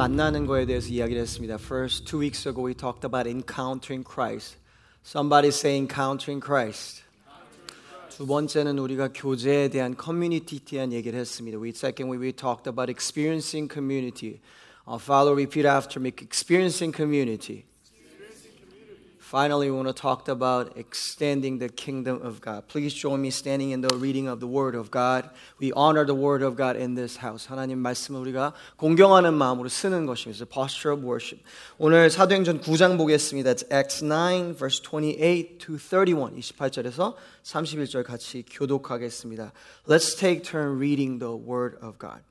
만나는 거에 대해서 이야기를 했습니다. First, two weeks ago we talked about encountering Christ. Somebody say encountering Christ. 두 번째는 우리가 교제에 대한 커뮤니티에 대한 얘기를 했습니다. We second we talked about experiencing community. Uh, follow repeat after me. Experiencing community. Finally, we want to talk about extending the kingdom of God. Please join me standing in the reading of the Word of God. We honor the Word of God in this house. 하나님 말씀을 우리가 공경하는 마음으로 쓰는 것입니다. Posture of worship. 오늘 사도행전 9장 보겠습니다. It's Acts 9, verse 28 to 31. 28절에서 31절 같이 교독하겠습니다. Let's take turn reading the Word of God.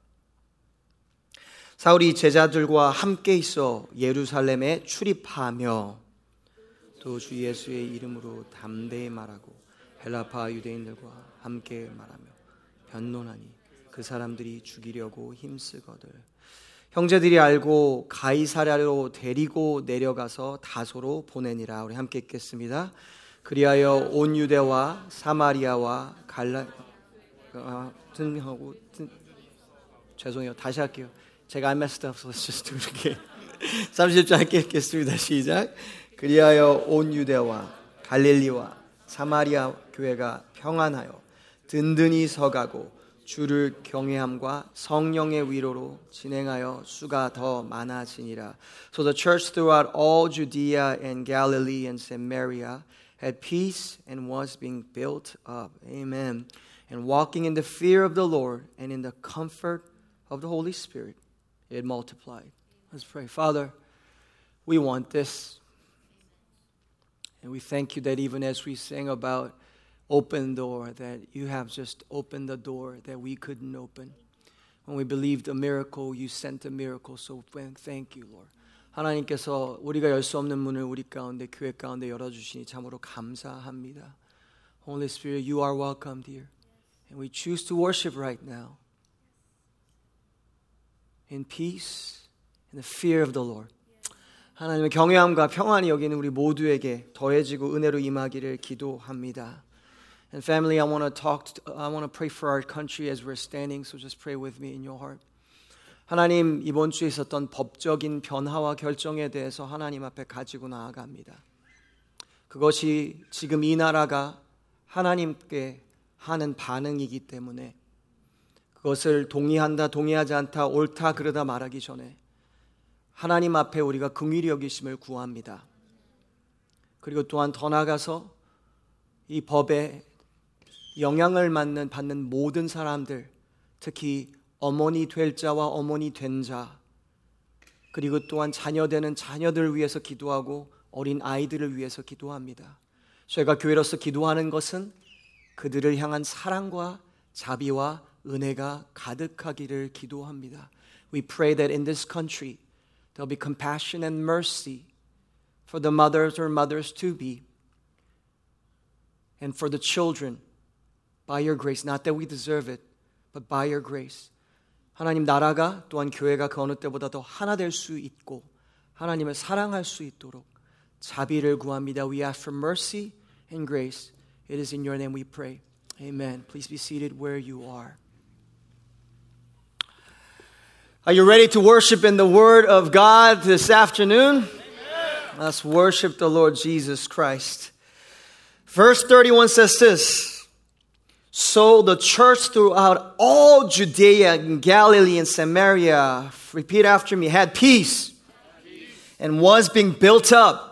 사울이 제자들과 함께 있어 예루살렘에 출입하며 또 주 예수의 이름으로 담대히 말하고 헬라파 유대인들과 함께 말하며 변론하니 그 사람들이 죽이려고 힘쓰거들 형제들이 알고 가이사랴로 데리고 내려가서 다소로 보내니라 우리 함께 읽겠습니다. 그리하여 온 유대와 사마리아와 갈라 아, 하고 죄송해요 다시 할게요. 제가 I messed up, so let's just do it again. 30절 함께 읽겠습니다. 시작. 그리하여 온 유대와 갈릴리와 사마리아 교회가 평안하여 든든히 서가고 주를 경외함과 성령의 위로로 진행하여 수가 더 많아지니라. So the church throughout all Judea and Galilee and Samaria had peace and was being built up. Amen. And walking in the fear of the Lord and in the comfort of the Holy Spirit, it multiplied. Let's pray. Father, we want this. And we thank you that even as we sing about open door, that you have just opened the door that we couldn't open. When we believed a miracle, you sent a miracle. So thank you, Lord. 하나님께서 우리가 열 수 없는 문을 우리 가운데 교회 가운데 열어주시니 참으로 감사합니다. Holy Spirit, you are welcomed here. And we choose to worship right now in peace, in the fear of the Lord. 하나님의 경외함과 평안이 여기는 우리 모두에게 더해지고 은혜로 임하기를 기도합니다. And family, I want to talk. To, I want to pray for our country as we're standing. So just pray with me in your heart. 하나님 이번 주에 있었던 법적인 변화와 결정에 대해서 하나님 앞에 가지고 나아갑니다. 그것이 지금 이 나라가 하나님께 하는 반응이기 때문에 그것을 동의한다, 동의하지 않다, 옳다, 그러다 말하기 전에 하나님 앞에 우리가 긍휼히 여기심을 구합니다. 그리고 또한 더 나아가서 이 법에 영향을 받는, 받는 모든 사람들, 특히 어머니 될 자와 어머니 된 자, 그리고 또한 자녀 되는 자녀들을 위해서 기도하고 어린 아이들을 위해서 기도합니다. 저희가 교회로서 기도하는 것은 그들을 향한 사랑과 자비와 은혜가 가득하기를 기도합니다. We pray that in this country There'll be compassion and mercy for the mothers or mothers to be, and for the children by your grace. Not that we deserve it, but by your grace. 하나님 나라가 또한 교회가 그 어느 때보다 더 하나 될 수 있고 하나님을 사랑할 수 있도록 자비를 구합니다. We ask for mercy and grace. It is in your name we pray. Amen. Please be seated where you are. Are you ready to worship in the Word of God this afternoon? Amen. Let's worship the Lord Jesus Christ. Verse 31 says this So the church throughout all Judea and Galilee and Samaria, repeat after me, had peace and was being built up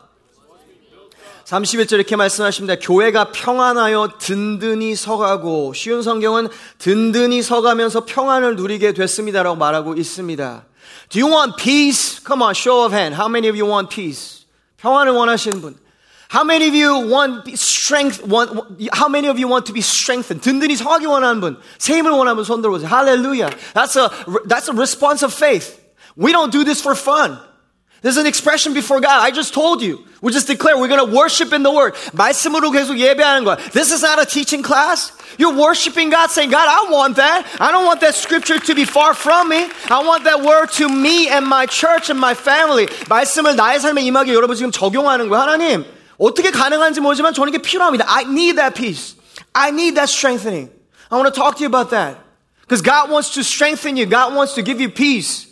31절 이렇게 말씀하십니다. 교회가 평안하여 든든히 서가고 쉬운 성경은 든든히 서가면서 평안을 누리게 됐습니다라고 말하고 있습니다. Do you want peace? Come on, show of hand. How many of you want peace? 평안을 원하시는 분. How many of you want strength? Want, how many of you want to be strengthened? 든든히 서기 원하는 분, 새 힘을 원하는 분 손 들어보세요. Hallelujah. That's a that's a response of faith. We don't do this for fun. There's an expression before God. I just told you. We just declare we're going to worship in the Word. 말씀으로 계속 예배하는 거야. This is not a teaching class. You're worshiping God, saying, God, I want that. I don't want that scripture to be far from me. I want that word to me and my church and my family. 말씀을 나의 삶에 임하게 여러분 지금 적용하는 거야. 하나님, 어떻게 가능한지 모르지만 저는 이게 필요합니다. I need that peace. I need that strengthening. I want to talk to you about that. Because God wants to strengthen you. God wants to give you peace.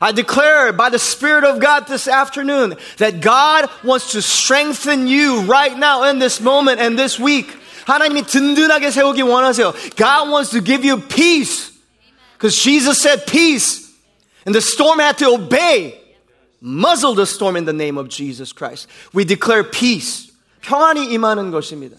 I declare by the Spirit of God this afternoon that God wants to strengthen you right now in this moment and this week. 하나님이 든든하게 세우기 원하세요. God wants to give you peace. Because Jesus said peace. And the storm had to obey. Muzzle the storm in the name of Jesus Christ. We declare peace. 평안이 임하는 것입니다.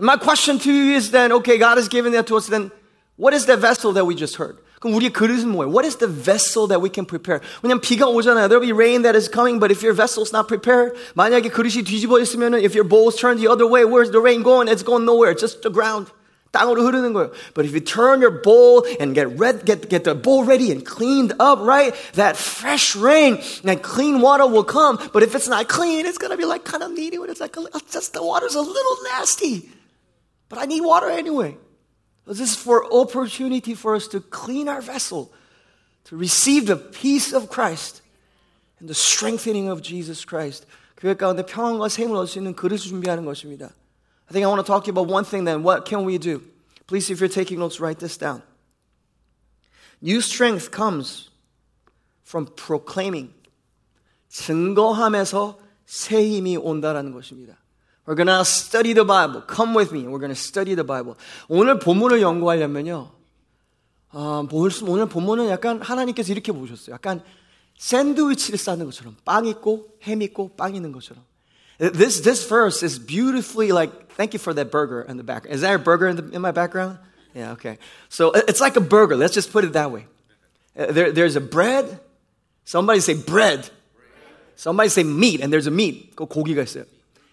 My question to you is then, okay, God has given that to us, then what is the vessel that we just heard? 그럼 우리의 그릇은 뭐예요? What is the vessel that we can prepare? 왜냐면 비가 오잖아요. There'll be rain that is coming, but if your vessel's not prepared, 만약에 그릇이 뒤집어 있으면 if your bowl's turned the other way, where's the rain going? It's going nowhere. just the ground. 땅으로 흐르는 거예요. But if you turn your bowl and get red, get, get the bowl ready and cleaned up, right? That fresh rain and clean water will come. But if it's not clean, it's gonna be like kind of needy when it's like, it's just the water's a little nasty. But I need water anyway. This is for opportunity for us to clean our vessel, to receive the peace of Christ and the strengthening of Jesus Christ. 교회 가운데 평안과 샘을 얻을 수 있는 그릇을 준비하는 것입니다. I think I want to talk to you about one thing then. What can we do? Please, if you're taking notes, write this down. New strength comes from proclaiming. 증거하면서 새 힘이 온다라는 것입니다. We're going to study the Bible. Come with me. We're going to study the Bible. 오늘 본문을 연구하려면요. 어, 오늘 본문은 약간 하나님께서 이렇게 보셨어요. 약간 샌드위치를 싸는 것처럼 빵 있고 햄 있고 빵 있는 것처럼. This this verse is beautifully like thank you for that burger in the back. Is there a burger in, the, in my background? Yeah, okay. So it's like a burger. Let's just put it that way. There, there's a bread. Somebody say bread. Somebody say meat, and there's a meat. 고기가 있어요.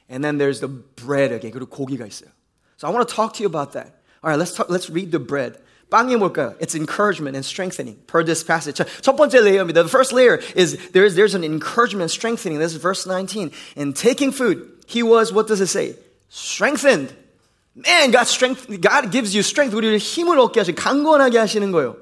And then there's the bread again. 그리고 고기가 있어요. So I want to talk to you about that. All right, let's talk, let's read the bread. 빵이 뭘까요? It's encouragement and strengthening per this passage. 첫 번째 레이어입니다. The first layer is there's, there's an encouragement and strengthening. This is verse 19. In taking food, he was, what does it say? Strengthened. Man, God strength, God gives you strength. 우리를 힘을 얻게 하시, 강건하게 하시는 거예요.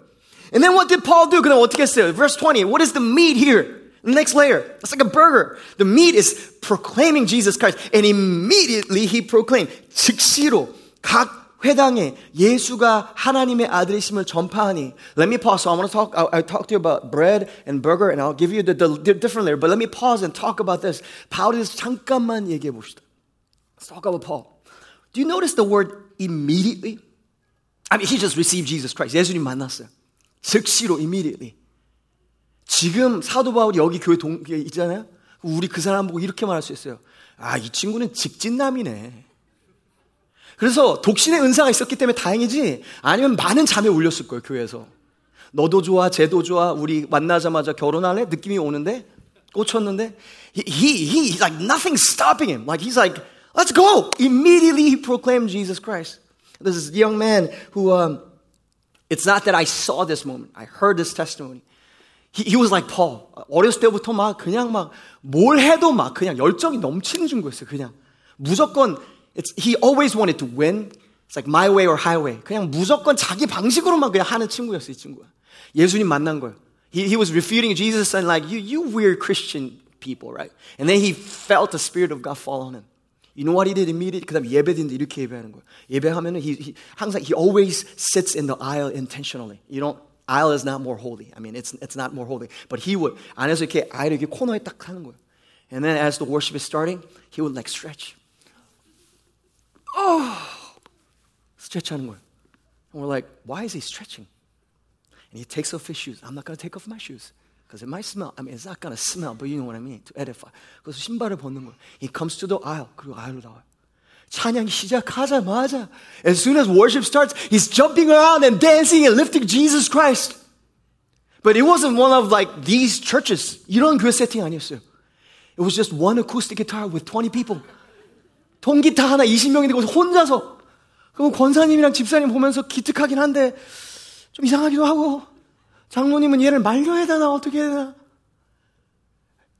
And then what did Paul do? 그럼 어떻게 했어요? Verse 20. What is the meat here? The next layer, it's like a burger. The meat is proclaiming Jesus Christ. And immediately he proclaimed, 즉시로 각 회당에 예수가 하나님의 아들이심을 전파하니. Let me pause. So I want to talk, I'll, I'll talk to you about bread and burger and I'll give you the, the, the different layer. But let me pause and talk about this. 바울에 대해서 잠깐만 얘기해 봅시다. Let's talk about Paul. Do you notice the word immediately? I mean, he just received Jesus Christ. 예수님 만났어요. 즉시로 immediately. 지금 사도 바울이 여기 교회 동, 있잖아요. 우리 그 사람 보고 이렇게 말할 수 있어요. 아, 이 친구는 직진남이네. 그래서 독신의 은사가 있었기 때문에 다행이지 아니면 많은 잠에 울렸을 거예요, 교회에서. 너도 좋아, 쟤도 좋아, 우리 만나자마자 결혼할래? 느낌이 오는데? 꽂혔는데? He, he, he, he's like nothing stopping him. Like he's like, let's go. Immediately he proclaimed Jesus Christ. This is a young man who, um, it's not that I saw this moment. I heard this testimony. He, he was like Paul. 어렸을 때부터 막 그냥 막 뭘 해도 막 그냥 열정이 넘치는 친구였어요. 그냥 무조건 it's, he always wanted to win. It's like my way or highway. 그냥 무조건 자기 방식으로만 그냥 하는 친구였어요, 이 친구가. 예수님 만난 거예요. He, he was refuting Jesus and like, you, you weird Christian people, right? And then he felt the Spirit of God fall on him. You know what he did immediately? 그 다음 예배드는데 이렇게 예배하는 거예요. 예배하면은 he, he, 항상 he always sits in the aisle intentionally. You don't aisle is not more holy. I mean, it's, it's not more holy. But he would, 안에서 이렇게 아이를 이렇게 코너에 딱 하는 거예요. And then as the worship is starting, he would like stretch. Oh! Stretch 하는 거예요. And we're like, why is he stretching? And he takes off his shoes. I'm not going to take off my shoes. Because it might smell. I mean, it's not going to smell, but you know what I mean. To edify. 그래서 신발을 벗는 거예요. He comes to the aisle. 그리고 아이로 나와요. 찬양이 시작하자마자 as soon as worship starts, he's jumping around and dancing and lifting Jesus Christ. But it wasn't one of like these churches. 이런 교회 세팅 아니었어요. It was just one acoustic guitar with 20 people. 통기타 하나 20명인데 거기서 혼자서. 그럼 권사님이랑 집사님 보면서 기특하긴 한데 좀 이상하기도 하고 장로님은 얘를 말려야 되나 어떻게 해야 되나.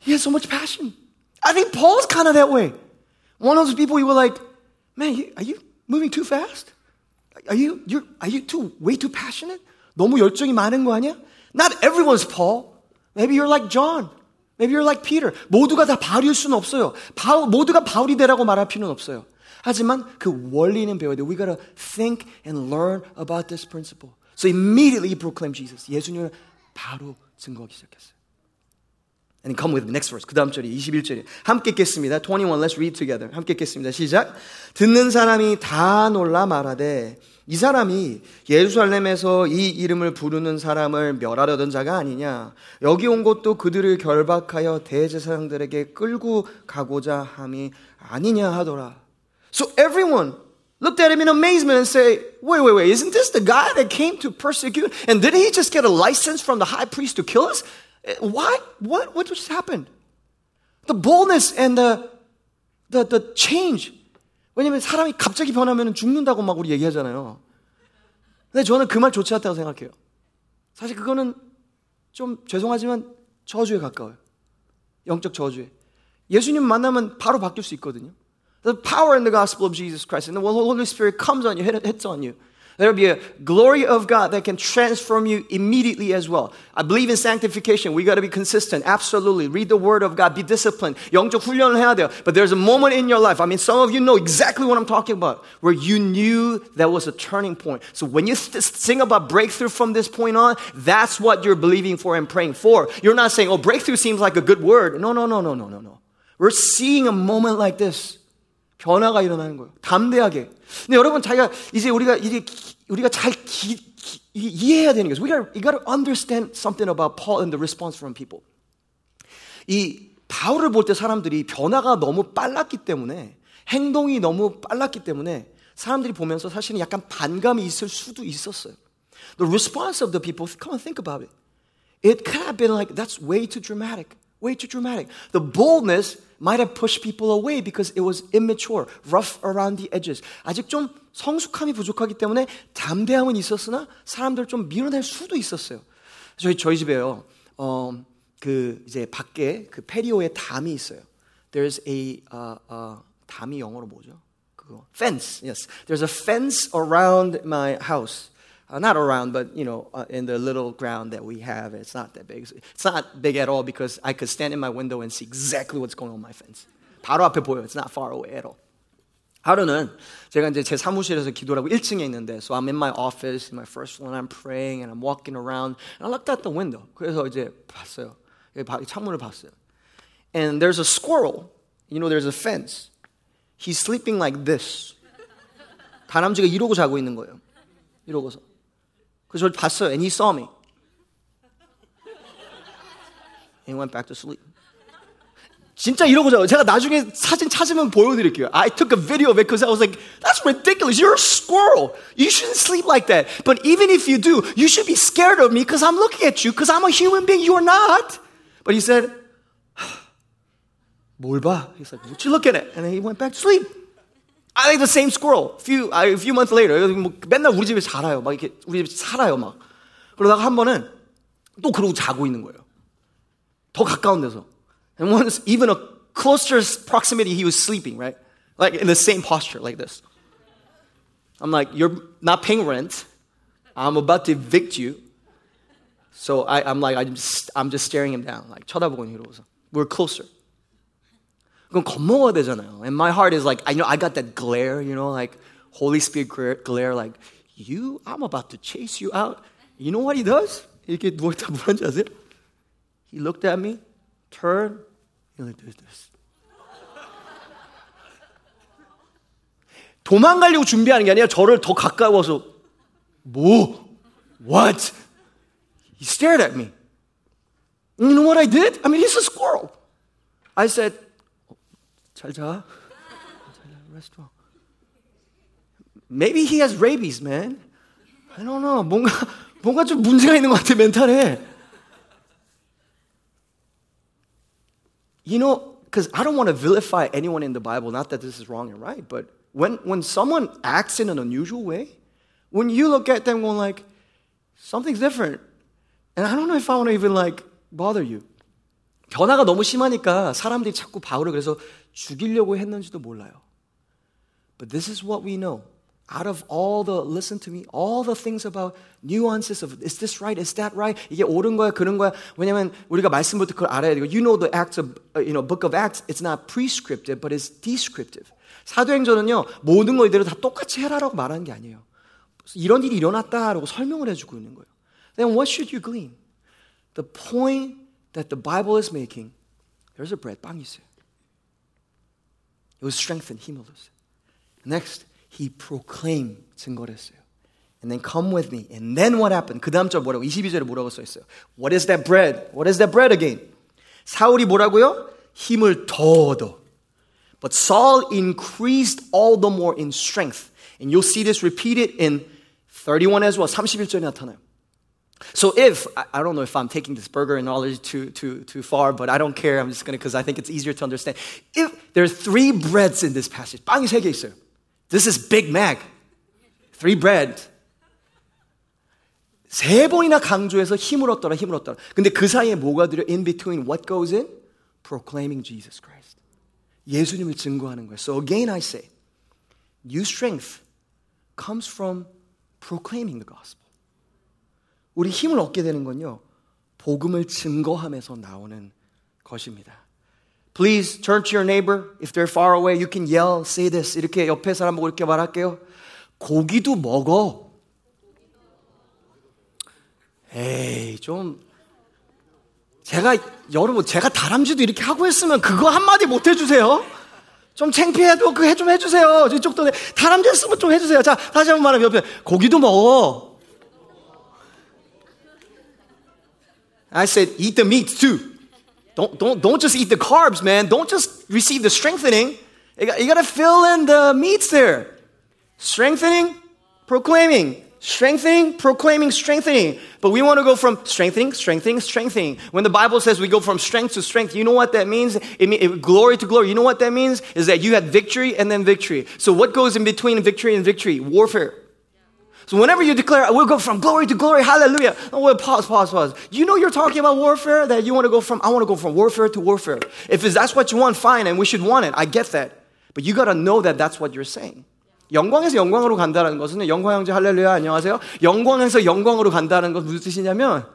He has so much passion. I think Paul's kind of that way. One of those people you were like, Man, are you moving too fast? Are you, you're, are you too, way too passionate? 너무 열정이 많은 거 아니야? Not everyone's Paul. Maybe you're like John. Maybe you're like Peter. 모두가 다 바울일 수는 없어요. 바울, 모두가 바울이 되라고 말할 필요는 없어요. 하지만 그 원리는 배워야 돼. We gotta think and learn about this principle. So immediately he proclaimed Jesus. 예수님을 바로 증거하기 시작했어요. And come with the next verse. 그 다음 절이 21절이 함께 읽겠습니다. 21. Let's read together. 함께 읽겠습니다. 시작. 듣는 사람이 다 놀라 말하되 이 사람이 예루살렘에서 이 이름을 부르는 사람을 멸하려던 자가 아니냐. 여기 온 것도 그들을 결박하여 대제사장들에게 끌고 가고자 함이 아니냐 하더라. So everyone looked at him in amazement and say, wait, wait, wait, isn't this the guy that came to persecute? And did he just get a license from the high priest to kill us? Why? What? What just happened? The boldness and the, the, the change. 왜냐면 사람이 갑자기 변하면 죽는다고 막 우리 얘기하잖아요. 근데 저는 그 말 좋지 않다고 생각해요. 사실 그거는 좀 죄송하지만 저주에 가까워요. 영적 저주에. 예수님 만나면 바로 바뀔 수 있거든요. The power in the gospel of Jesus Christ. And the Holy Spirit comes on you, hits on you. There'll be a glory of God that can transform you immediately as well. I believe in sanctification. We got to be consistent. Absolutely. Read the word of God. Be disciplined. 영적 훈련을 해야 돼요. But there's a moment in your life. I mean, some of you know exactly what I'm talking about, where you knew that was a turning point. So when you sing about breakthrough from this point on, that's what you're believing for and praying for. You're not saying, oh, breakthrough seems like a good word. No, no, no, no, no, no, no. We're seeing a moment like this. 변화가 일어나는 거예요. 담대하게. 근데 여러분 자기가 이제 우리가 이제 우리가 잘 기, 기, 이해해야 되는 거예요. We got we got to understand something about Paul and the response from people. 이 바울을 볼 때 사람들이 변화가 너무 빨랐기 때문에 행동이 너무 빨랐기 때문에 사람들이 보면서 사실은 약간 반감이 있을 수도 있었어요. The response of the people, come and think about it. It could have been like, that's way too dramatic. Way too dramatic. The boldness might have pushed people away because it was immature, rough around the edges. 아직 좀 성숙함이 부족하기 때문에 담대함은 있었으나 사람들 좀 밀어낼 수도 있었어요. 저희 저희 집에요. 어, 그 이제 밖에 그 페리오에 담이 있어요. There's a uh, uh, 담이 영어로 뭐죠? 그거 fence. Yes. There's a fence around my house. Uh, not around, but you know, uh, in the little ground that we have, it's not that big. It's not big at all because I could stand in my window and see exactly what's going on my fence. 바로 앞에 보여. It's not far away at all. 하루는 제가 이제 제 사무실에서 기도를 하고 1층에 있는데, so I'm in my office, in my first one, I'm praying and I'm walking around, and I looked out the window. 그래서 이제 봤어요. 창문을 봤어요. And there's a squirrel. You know, there's a fence. He's sleeping like this. 다람쥐가 이러고 자고 있는 거예요. 이러고서. 그래서 저를 봤어요. And he saw me. And he went back to sleep. 진짜 이러고 자요. 제가 나중에 사진 찾으면 보여드릴게요. I took a video of it because I was like, that's ridiculous. You're a squirrel. You shouldn't sleep like that. But even if you do, you should be scared of me because I'm looking at you because I'm a human being. You're not. But he said, 뭘 봐? He's like, what you looking at? And then he went back to sleep. I think the same squirrel. A few, a few months later. 뭐 맨날 우리 집에 살아요. 막 이렇게 우리 집에 살아요. 막. 그러다가 한 번은 또 그러고 자고 있는 거예요. 더 가까운 데서. And once, even a closer proximity, he was sleeping, right? Like in the same posture, like this. I'm like, you're not paying rent. I'm about to evict you. So I, am like, I'm just, I'm just staring him down, like 쳐다보고 이러고서. We're closer. 그럼 겁먹어야 되잖아요. And my heart is like, I know I got that glare, you know, like Holy Spirit glare, like, you, I'm about to chase you out. You know what he does? 이렇게 누워있다 뭐하는지 아세요? He looked at me, turned, and like this, this. 도망가려고 준비하는 게 아니라 저를 더 가까워서 뭐? What? He stared at me. You know what I did? I mean, he's a squirrel. I said, 잘 자. Rest well. Maybe he has rabies, man. I don't know. 뭔가 뭔가 좀 문제가 있는 것 같아 멘탈에. You know, because I don't want to vilify anyone in the Bible. Not that this is wrong and right, but when when someone acts in an unusual way, when you look at them going like, something's different, and I don't know if I want to even like bother you. 변화가 너무 심하니까 사람들이 자꾸 바울을 그래서 죽이려고 했는지도 몰라요. But this is what we know. Out of all the, listen to me, all the things about nuances of, is this right? Is that right? 이게 옳은 거야, 그런 거야? 왜냐면 우리가 말씀부터 그걸 알아야 되고, you know the acts of, you know, book of Acts, it's not prescriptive, but it's descriptive. 사도행전은요, 모든 거 이대로 다 똑같이 해라라고 말하는 게 아니에요. 이런 일이 일어났다라고 설명을 해주고 있는 거예요. Then what should you glean? The point that the Bible is making, there's a bread, 빵이 있어요. It was strengthened, 힘을 얻었어요. Next, he proclaimed, 증거를 했어요. And then come with me. And then what happened? 그 다음 절 뭐라고? 22절에 뭐라고 써 있어요? What is that bread? What is that bread again? 사울이 뭐라고요? 힘을 더 얻어. But Saul increased all the more in strength. And you'll see this repeated in 31 as well. 31절에 나타나요. So if, I don't know if I'm taking this burger analogy too, too, too far, but I don't care. I'm just going to, because I think it's easier to understand. If there are three breads in this passage, 빵이 세 개 있어요. This is Big Mac. Three bread. 세 번이나 강조해서 힘을 얻더라, 힘을 얻더라. 근데 그 사이에 뭐가 들어? In between, what goes in? Proclaiming Jesus Christ. 예수님을 증거하는 거예요. So again I say, new strength comes from proclaiming the gospel. 우리 힘을 얻게 되는 건요. 복음을 증거하면서 나오는 것입니다. Please turn to your neighbor. If they're far away, you can yell, say this. 이렇게 옆에 사람 보고 이렇게 말할게요. 고기도 먹어. 에이, 좀 제가 여러분 제가 다람쥐도 이렇게 하고 했으면 그거 한마디 못 해주세요. 좀 창피해도 그해좀 해주세요. 이쪽도 다람쥐 했으면 좀 해주세요. 자 다시 한번 말하면 옆에 고기도 먹어. I said eat the meat too. Don't don't don't just eat the carbs, man. Don't just receive the strengthening. You got, you got to fill in the meats there. Strengthening, proclaiming, strengthening, proclaiming, strengthening. But we want to go from strengthening, strengthening, strengthening. When the Bible says we go from strength to strength, you know what that means? It means glory to glory. You know what that means? Is that you had victory and then victory. So what goes in between victory and victory? Warfare. So whenever you declare, we'll go from glory to glory, hallelujah. Oh, wait, pause, pause, pause. You know you're talking about warfare? That you want to go from, I want to go from warfare to warfare. If that's what you want, fine, and we should want it. I get that. But you got to know that that's what you're saying. 영광에서 영광으로 간다는 것은 영광 형제 할렐루야 안녕하세요. 영광에서 영광으로 간다는 건 무슨 뜻이냐면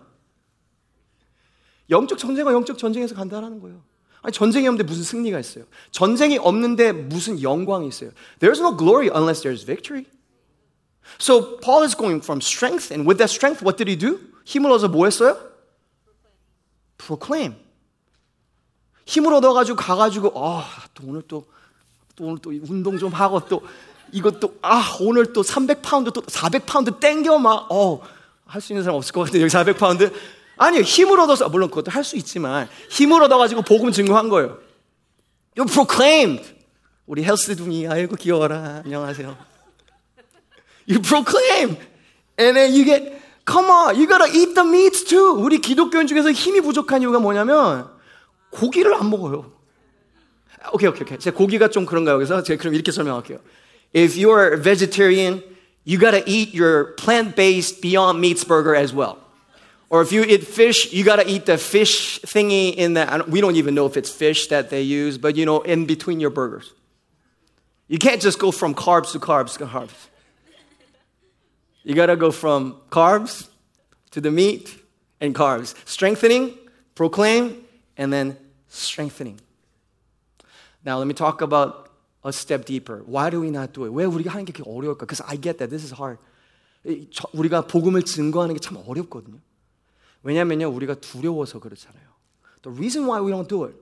영적 전쟁과 영적 전쟁에서 간다는 거예요. 아니 전쟁이 없는데 무슨 승리가 있어요? 전쟁이 없는데 무슨 영광이 있어요? There's no glory unless there's victory. So Paul is going from strength, and with that strength, what did he do? 힘을 얻어서 뭐 했어요? Proclaim. 힘을 얻어가지고 가가지고 아, 또 오늘 또, 또 오늘 또 운동 좀 하고 또 이것도 아 오늘 또 300파운드 또 400파운드 땡겨 막어할 수 있는 사람 없을 것 같은데 여기 400파운드 아니요 힘을 얻어서 물론 그것도 할 수 있지만 힘을 얻어가지고 복음 증거한 거예요. You proclaimed 우리 헬스 둥이 아이고 귀여워라 안녕하세요. You proclaim and then you get come on you gotta eat the meat too. 우리 기독교인 중에서 힘이 부족한 이유가 뭐냐면 고기를 안 먹어요. 오케이 오케이 오케이 제가 고기가 좀 그런가요? 그래서 제가 그럼 이렇게 설명할게요. If you're a vegetarian, you gotta eat your plant based Beyond Meats burger as well. Or if you eat fish, you gotta eat the fish thingy in the, we don't even know if it's fish that they use, but you know, in between your burgers. You can't just go from carbs to carbs to carbs. You gotta go from carbs to the meat and carbs. Strengthening, proclaim, and then strengthening. Now, let me talk about a step deeper. Why do we not do it? 왜 우리가 하는 게 그렇게 어려울까? Because I get that this is hard. 우리가 복음을 증거하는 게 참 어렵거든요. 왜냐면요, 우리가 두려워서 그렇잖아요. The reason why we don't do it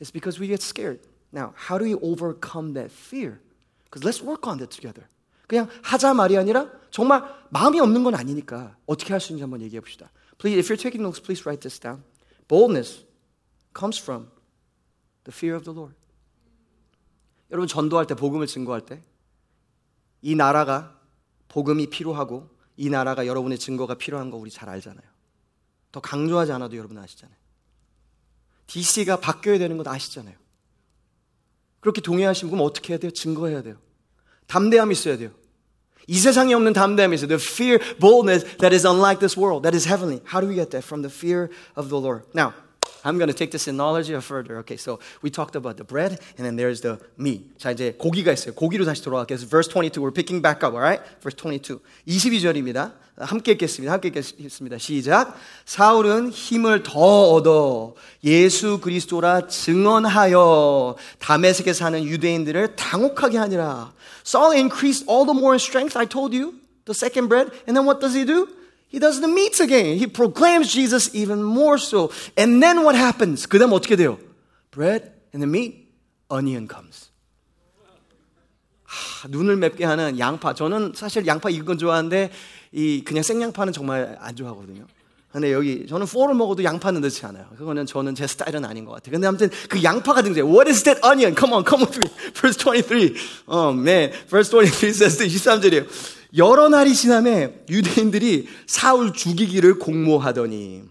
is because we get scared. Now, how do we overcome that fear? Because let's work on that together. 그냥 하자 말이 아니라 정말 마음이 없는 건 아니니까 어떻게 할 수 있는지 한번 얘기해 봅시다. Please, if you're taking notes, please write this down. Boldness comes from the fear of the Lord. 여러분 전도할 때 복음을 증거할 때 이 나라가 복음이 필요하고 이 나라가 여러분의 증거가 필요한 거 우리 잘 알잖아요. 더 강조하지 않아도 여러분 아시잖아요. DC가 바뀌어야 되는 건 아시잖아요. 그렇게 동의하시면 그럼 어떻게 해야 돼요? 증거해야 돼요. 담대함이 있어야 돼요. 이 세상에 없는 담대함이 있어요. The fear, boldness that is unlike this world, that is heavenly. How do we get that? From the fear of the Lord. Now, I'm going to take this analogy further. Okay, so we talked about the bread, and then there's the meat. 자, 이제 고기가 있어요. 고기로 다시 돌아갈게요. Verse 22, we're picking back up, alright? Verse 22. 22절입니다. 함께 읽겠습니다. 함께 읽겠습니다. 시작. 사울은 힘을 더 얻어 예수 그리스도라 증언하여 다메섹에 사는 유대인들을 당혹하게 하니라. Saul increased all the more in strength, I told you. The second bread. And then what does he do? He does the meats again. He proclaims Jesus even more so. And then what happens? 그 다음 어떻게 돼요? Bread and the meat, onion comes. 하, 눈을 맵게 하는 양파. 저는 사실 양파 익은 건 좋아하는데 이 그냥 생양파는 정말 안 좋아하거든요. 근데 여기 저는 포를 먹어도 양파는 넣지 않아요. 그거는 저는 제 스타일은 아닌 것 같아요. 근데 아무튼 그 양파가 등장해요. What is that onion? Come on, come on. Verse 23. Oh man. Verse 23 says 23절이에요. 여러 날이 지남에 유대인들이 사울 죽이기를 공모하더니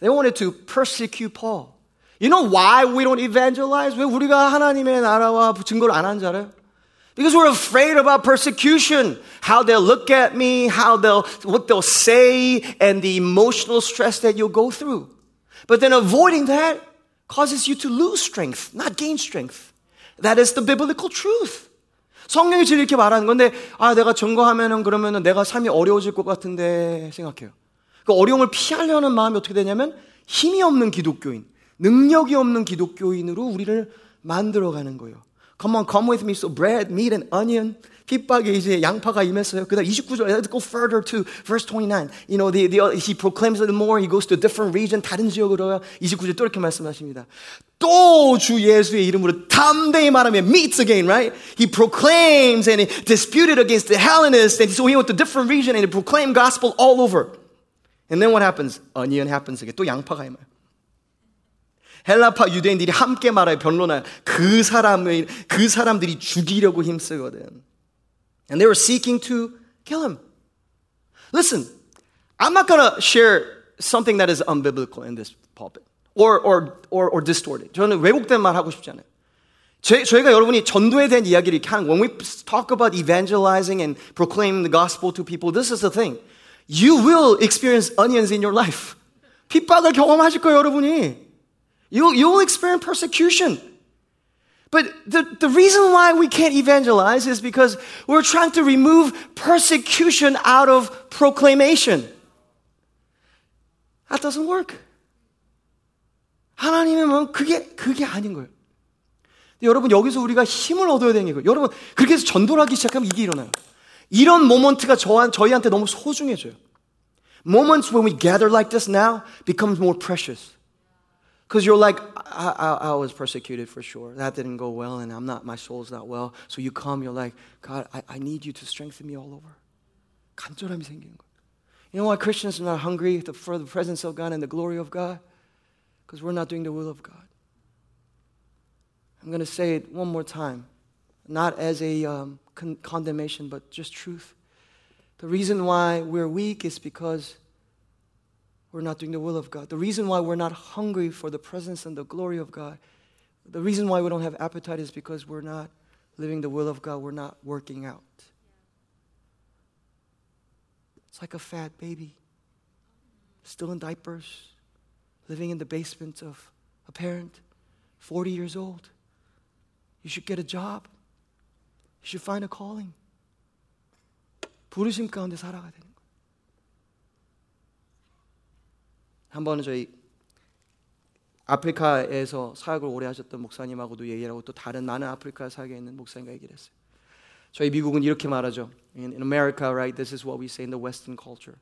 They wanted to persecute Paul. You know why we don't evangelize? 왜 우리가 하나님의 나라와 증거를 안 하는 줄 알아요? Because we're afraid about persecution, how they'll look at me, how they'll, what they'll say, and the emotional stress that you'll go through. But then avoiding that causes you to lose strength, not gain strength. That is the biblical truth. 성령이 지금 이렇게 말하는 건데, 아, 내가 증거하면은 그러면은 내가 삶이 어려워질 것 같은데 생각해요. 그 어려움을 피하려는 마음이 어떻게 되냐면 힘이 없는 기독교인, 능력이 없는 기독교인으로 우리를 만들어가는 거예요. Come on, come with me. So bread, meat, and onion. 핍박에 이제 양파가 임했어요. 그다음 29절. Let's go further to verse 29. You know, the, the, he proclaims it more. He goes to a different region. 다른 지역으로요. 29절 또 이렇게 말씀하십니다. 또 주 예수의 이름으로 담대히 말하며 meets again, right? He proclaims and he disputed against the Hellenists. And so he went to a different region and he proclaimed gospel all over. And then what happens? Onion happens again. 또 양파가 임해요. 헬라파 유대인들이 함께 말하여 변론하여 그 사람을 그 사람들이 죽이려고 힘쓰거든. And they were seeking to kill him. Listen, I'm not gonna share something that is unbiblical in this pulpit or or or, or distorted. 저는 왜곡된 말 하고 싶지 않아요. 제, 저희가 여러분이 전도에 대한 이야기를 이렇게 하는 when we talk about evangelizing and proclaiming the gospel to people, this is the thing. You will experience onions in your life. 핍박을 경험하실 거예요, 여러분이. You'll, you'll experience persecution. But the, the reason why we can't evangelize is because we're trying to remove persecution out of proclamation. That doesn't work. 하나님의 마음 그게 그게 아닌 거예요. 여러분 여기서 우리가 힘을 얻어야 되는 거예요. 여러분 그렇게 해서 전도를 하기 시작하면 이게 일어나요. 이런 모먼트가 저, 저희한테 너무 소중해져요. Moments when we gather like this now becomes more precious. Because you're like, I, I, I, was persecuted for sure. That didn't go well, and I'm not, my soul's not well. So you come, you're like, God, I, I need you to strengthen me all over. 간절함이 생기는 거예요. You know why Christians are not hungry for the presence of God and the glory of God? Because we're not doing the will of God. I'm going to say it one more time, not as a um, con- condemnation, but just truth. The reason why we're weak is because we're not doing the will of God. The reason why we're not hungry for the presence and the glory of God, the reason why we don't have appetite is because we're not living the will of God. We're not working out. It's like a fat baby, still in diapers, living in the basement of a parent, 40 years old. You should get a job. You should find a calling. 부르심 가운데 살아가야 되는 한 번은 저희 아프리카에서 사역을 오래 하셨던 목사님하고도 얘기를 하고 또 다른 나는 아프리카 사역에 있는 목사님과 얘기를 했어요. 저희 미국은 이렇게 말하죠. In, in America, right, this is what we say in the Western culture.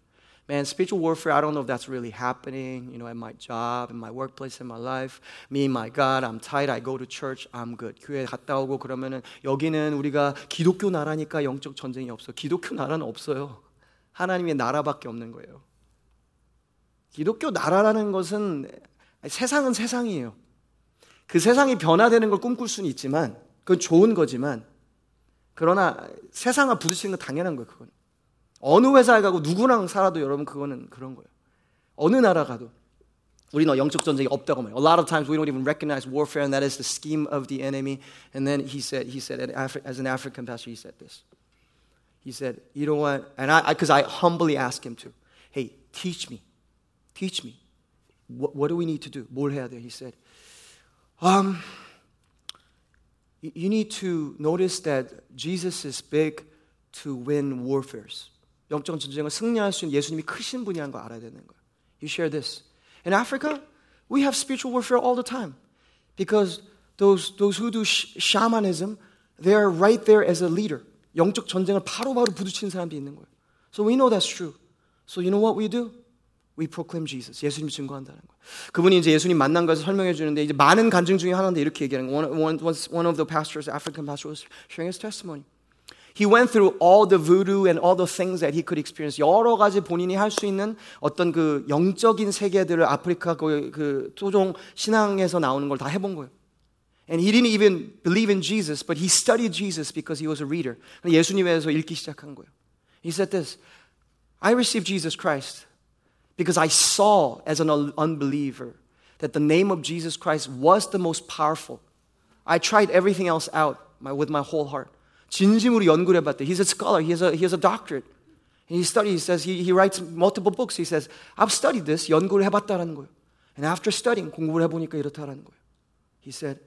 Man, spiritual warfare, I don't know if that's really happening, you know, at my job, in my workplace, in my life. Me, my God, I'm tight. I go to church, I'm good. 교회 갔다 오고 그러면은 여기는 우리가 기독교 나라니까 영적 전쟁이 없어. 기독교 나라는 없어요. 하나님의 나라밖에 없는 거예요. 기독교 나라라는 것은 세상은 세상이에요. 그 세상이 변화되는 걸 꿈꿀 수는 있지만 그건 좋은 거지만 그러나 세상과 부딪히는 건 당연한 거예요. 그건 어느 회사에 가고 누구랑 살아도 여러분 그거는 그런 거예요. 어느 나라 가도 우리는 영적 전쟁이 없다고 말해요. A lot of times we don't even recognize warfare, and that is the scheme of the enemy. And then he said, he said, as an African pastor, he said this. He said, you know what? And I, because I, I humbly asked him to, hey, teach me. Teach me. What, what do we need to do? 뭘 해야 돼? He said, um, you need to notice that Jesus is big to win warfares. 영적 전쟁을 승리할 수 있는 예수님이 크신 분이라는 걸 알아야 되는 거예요. You share this. In Africa, we have spiritual warfare all the time because those, those who do shamanism, they are right there as a leader. 영적 전쟁을 바로바로 부딪히는 사람들이 있는 거예요. So we know that's true. So you know what we do? We proclaim Jesus. 예수님 증거한다는 거예요. 그분이 이제 예수님 만난 것을 설명해 주는데 이제 많은 간증 중에 하나인데 이렇게 얘기하는 거예요. One, one, one of the pastors, African pastor, was sharing his testimony. He went through all the voodoo and all the things that he could experience. 여러 가지 본인이 할 수 있는 어떤 그 영적인 세계들을 아프리카 그, 그 토종 신앙에서 나오는 걸 다 해본 거예요. And he didn't even believe in Jesus, but he studied Jesus because he was a reader. 예수님에 대해서 읽기 시작한 거예요. He said this, I received Jesus Christ because I saw as an unbeliever that the name of Jesus Christ was the most powerful. I tried everything else out with my whole heart. 진심으로 연구를 해봤대. He's a scholar. He has a, he has a doctorate. And he studies, he says, he, he writes multiple books. He says, I've studied this. 연구를 해봤다라는 거예요. And after studying, 공부를 해보니까 이렇다라는 거예요. He said,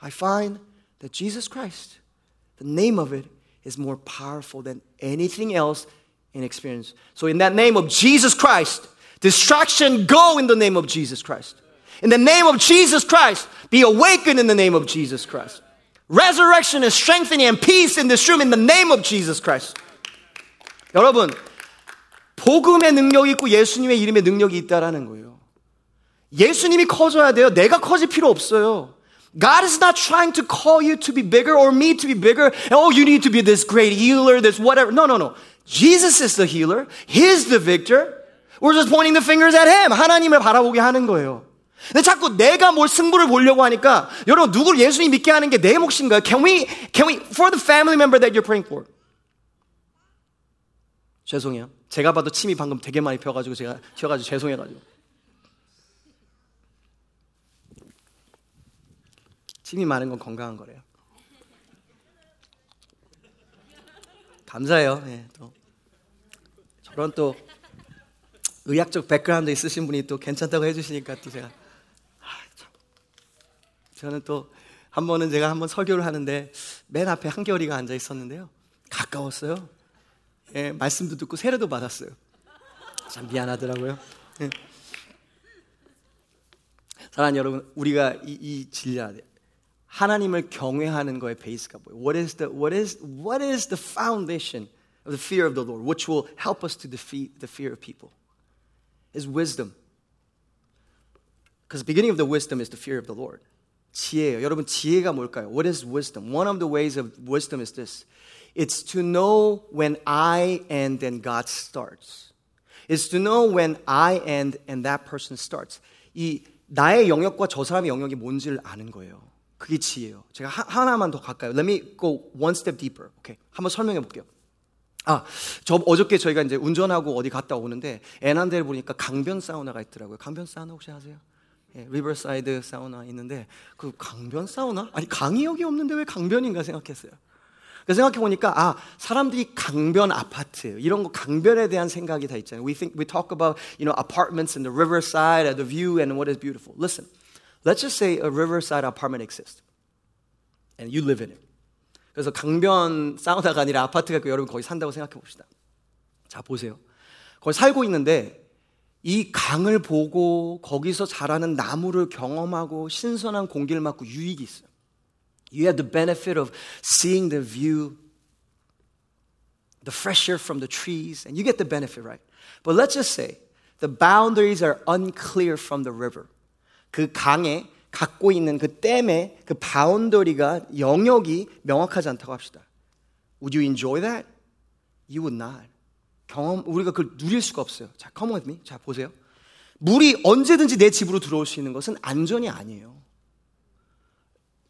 I find that Jesus Christ, the name of it, is more powerful than anything else in experience. So, in that name of Jesus Christ, distraction go in the name of Jesus Christ. In the name of Jesus Christ, be awakened in the name of Jesus Christ. Resurrection is strengthening and peace in this room in the name of Jesus Christ. 여러분, 복음의 능력이 있고 예수님의 이름의 능력이 있다라는 거예요. 예수님이 커져야 돼요. 내가 커질 필요 없어요. God is not trying to call you to be bigger or me to be bigger. Oh, you need to be this great healer, this whatever. No, no, no. Jesus is the healer. He's the victor. We're just pointing the fingers at him. 하나님을 바라보게 하는 거예요. 근데 자꾸 내가 뭘 승부를 보려고 하니까 여러분 누구를 예수님 믿게 하는 게 내 몫인가요? Can we, can we, for the family member that you're praying for? 죄송해요. 제가 봐도 침이 방금 되게 많이 펴가지고 제가 튀어가지고 죄송해가지고. 침이 많은 건 건강한 거래요. 감사해요. 네, 또 저런 또 의학적 백그라운드 있으신 분이 또 괜찮다고 해주시니까 또 제가 아, 저는 또 한 번은 제가 한 번 설교를 하는데 맨 앞에 한겨울이가 앉아 있었는데요. 가까웠어요. 예, 말씀도 듣고 세례도 받았어요. 참 미안하더라고요. 예. 사랑하는 여러분, 우리가 이, 이 진리야 하나님을 경외하는 거의 베이스가 뭐예요? What is the what is what is the foundation of the fear of the Lord, which will help us to defeat the fear of people? Is wisdom. Because the beginning of the wisdom is the fear of the Lord. 지혜예요. 여러분 지혜가 뭘까요? What is wisdom? One of the ways of wisdom is this. It's to know when I end and God starts. It's to know when I end and that person starts. 이 나의 영역과 저 사람의 영역이 뭔지를 아는 거예요. 그게 지혜예요. 제가 하, 나만더 가까이. Let me go one step deeper. 오케이. 한번 설명해 볼게요. 아, 저 어저께 저희가 이제 운전하고 어디 갔다 오는데 애난데를 보니까 강변 사우나가 있더라고요. 강변 사우나 혹시 아세요? 예, 리버사이드 사우나 있는데 그 강변 사우나? 아니 강이 여기 없는데 왜 강변인가 생각했어요. 생각해 보니까 아 사람들이 강변 아파트 이런 거 강변에 대한 생각이 다 있잖아요. We think we talk about you know apartments in the riverside, the view, and what is beautiful. Listen, Let's just say a riverside apartment exists. And you live in it. 그래서 강변 사우나가 아니라 아파트가 여러분 거기 산다고 생각해 봅시다. 자, 보세요. 거기 살고 있는데 이 강을 보고 거기서 자라는 나무를 경험하고 신선한 공기를 맡고 유익이 있어요. You have the benefit of seeing the view, the fresh air from the trees, and you get the benefit, right? But let's just say the boundaries are unclear from the river. 그 강에 갖고 있는 그 댐의 그 바운더리가 영역이 명확하지 않다고 합시다. Would you enjoy that? You would not. 경험 우리가 그걸 누릴 수가 없어요. 자, come with me. 자, 보세요. 물이 언제든지 내 집으로 들어올 수 있는 것은 안전이 아니에요.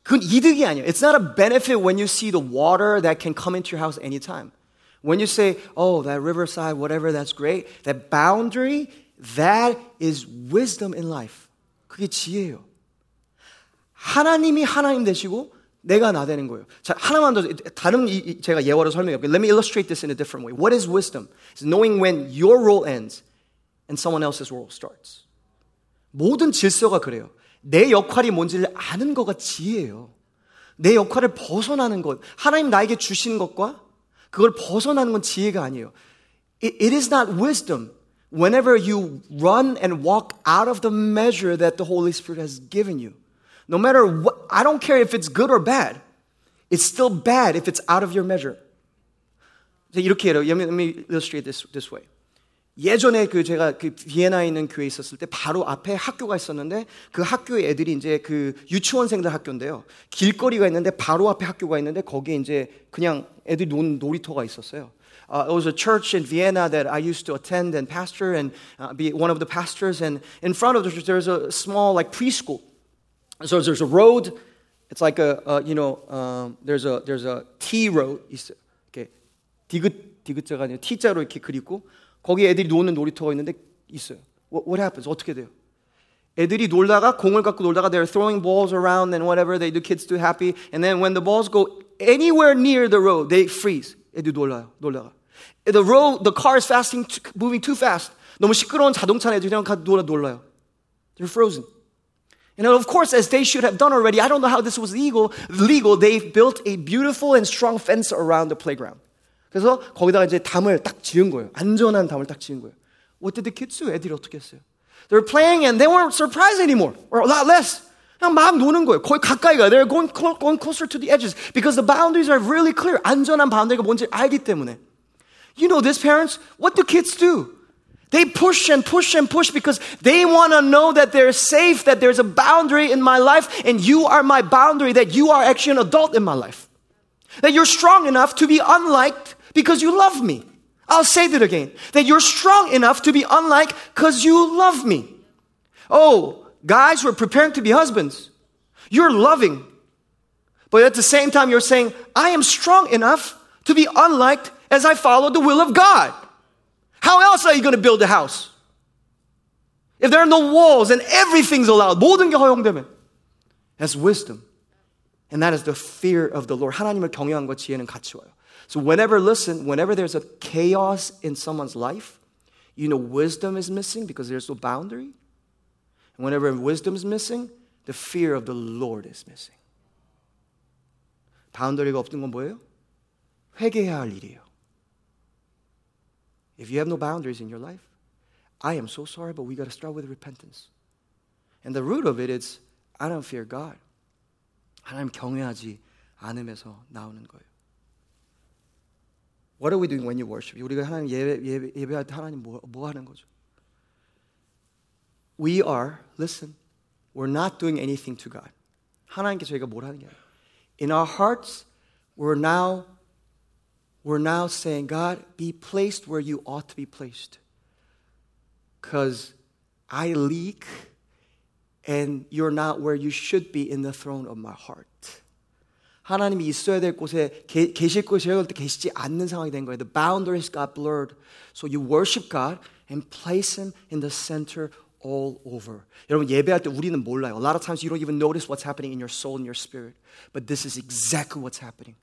그건 이득이 아니에요. It's not a benefit when you see the water that can come into your house anytime. When you say, oh, that riverside, whatever, that's great. That boundary, that is wisdom in life. 그게 지혜예요. 하나님이 하나님 되시고 내가 나 되는 거예요. 자, 하나만 더 다른 이, 제가 예화로 설명해 볼게요. Let me illustrate this in a different way. What is wisdom? It's knowing when your role ends and someone else's role starts. 모든 질서가 그래요. 내 역할이 뭔지를 아는 거가 지혜예요. 내 역할을 벗어나는 것, 하나님 나에게 주신 것과 그걸 벗어나는 건 지혜가 아니에요. It, it is not wisdom. whenever you run and walk out of the measure that the Holy Spirit has given you. No matter what, I don't care if it's good or bad. It's still bad if it's out of your measure. 이렇게 해요. Let me, let me illustrate this this way. 예전에 그 제가 그 비엔나에 있는 교회 에 있었을 때 바로 앞에 학교가 있었는데 그 학교에 애들이 이제 그 유치원생들 학교인데요. 길거리가 있는데 바로 앞에 학교가 있는데 거기에 이제 그냥 애들이 노는 놀이터가 있었어요. Uh, it was a church in Vienna that I used to attend and pastor and uh, be one of the pastors. And in front of the church, there's a small like preschool. So there's a road. It's like a, a you know um, there's a there's a T road. 이렇게 디귿 디귿자가 아니라 T자로 이렇게 그리고 거기 애들이 노는 놀이터가 있는데 있어요. What, what happens? 어떻게 돼요? 애들이 놀다가 공을 갖고 놀다가 they're throwing balls around and whatever they do kids do happy and then when the balls go anywhere near the road they freeze. 애들이 놀라요. 놀다가 the road the car is fasting moving too fast. 너무 시끄러운 자동차 애들이 그냥 놀아 놀라요. They're frozen. And of course, as they should have done already, I don't know how this was legal. Legal, they built a beautiful and strong fence around the playground. 그래서 거기다가 이제 담을 딱 지은 거예요. 안전한 담을 딱 지은 거예요. What did the kids do? 애들이 어떻게 했어요? They're playing and they weren't surprised anymore, or a lot less. 그냥 막 노는 거예요. 거의 가까이 가. They're going, going closer to the edges because the boundaries are really clear. 안전한 바운더리가 뭔지 알기 때문에. You know this, parents? What do kids do? They push and push and push because they want to know that they're safe, that there's a boundary in my life, and you are my boundary, that you are actually an adult in my life. That you're strong enough to be unliked because you love me. I'll say that again. That you're strong enough to be unlike because you love me. Oh, guys who are preparing to be husbands, you're loving. But at the same time, you're saying, I am strong enough to be unliked as I follow the will of God. How else are you going to build a house? If there are no walls and everything's allowed, 모든 게 허용되면. That's wisdom. And that is the fear of the Lord. 하나님을 경외함과 지혜는 같이 와요. So whenever, listen, whenever there's a chaos in someone's life, you know wisdom is missing because there's no boundary. And whenever wisdom is missing, the fear of the Lord is missing. 바운더리가 없는 건 뭐예요? 회개해야 할 일이에요. If you have no boundaries in your life, I am so sorry, but we got to start with repentance. And the root of it is I don't fear God. 하나님 경외하지 않음에서 나오는 거예요. What are we doing when you worship? 우리가 하나님 예배, 예배, 예배할 때 하나님 뭐, 뭐 하는 거죠? We are, listen, we're not doing anything to God. 하나님께 저희가 뭘 하는 게 아니에요. In our hearts, we're now, we're now saying, God, be placed where you ought to be placed. Because I leak and you're not where you should be in the throne of my heart. 하나님이 있어야 될 곳에 계, 계실 곳에 때 계시지 않는 상황이 된 거예요. The boundaries got blurred. So you worship God and place him in the center all over. 여러분 예배할 때 우리는 몰라요. A lot of times you don't even notice what's happening in your soul and your spirit. But this is exactly what's happening.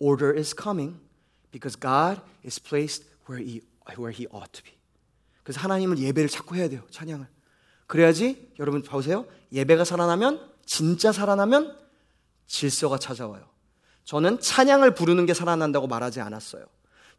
Order is coming Because God is placed where he, where he ought to be. 그래서 하나님을 예배를 자꾸 해야 돼요. 찬양을. 그래야지 여러분 보세요. 예배가 살아나면 진짜 살아나면 질서가 찾아와요. 저는 찬양을 부르는 게 살아난다고 말하지 않았어요.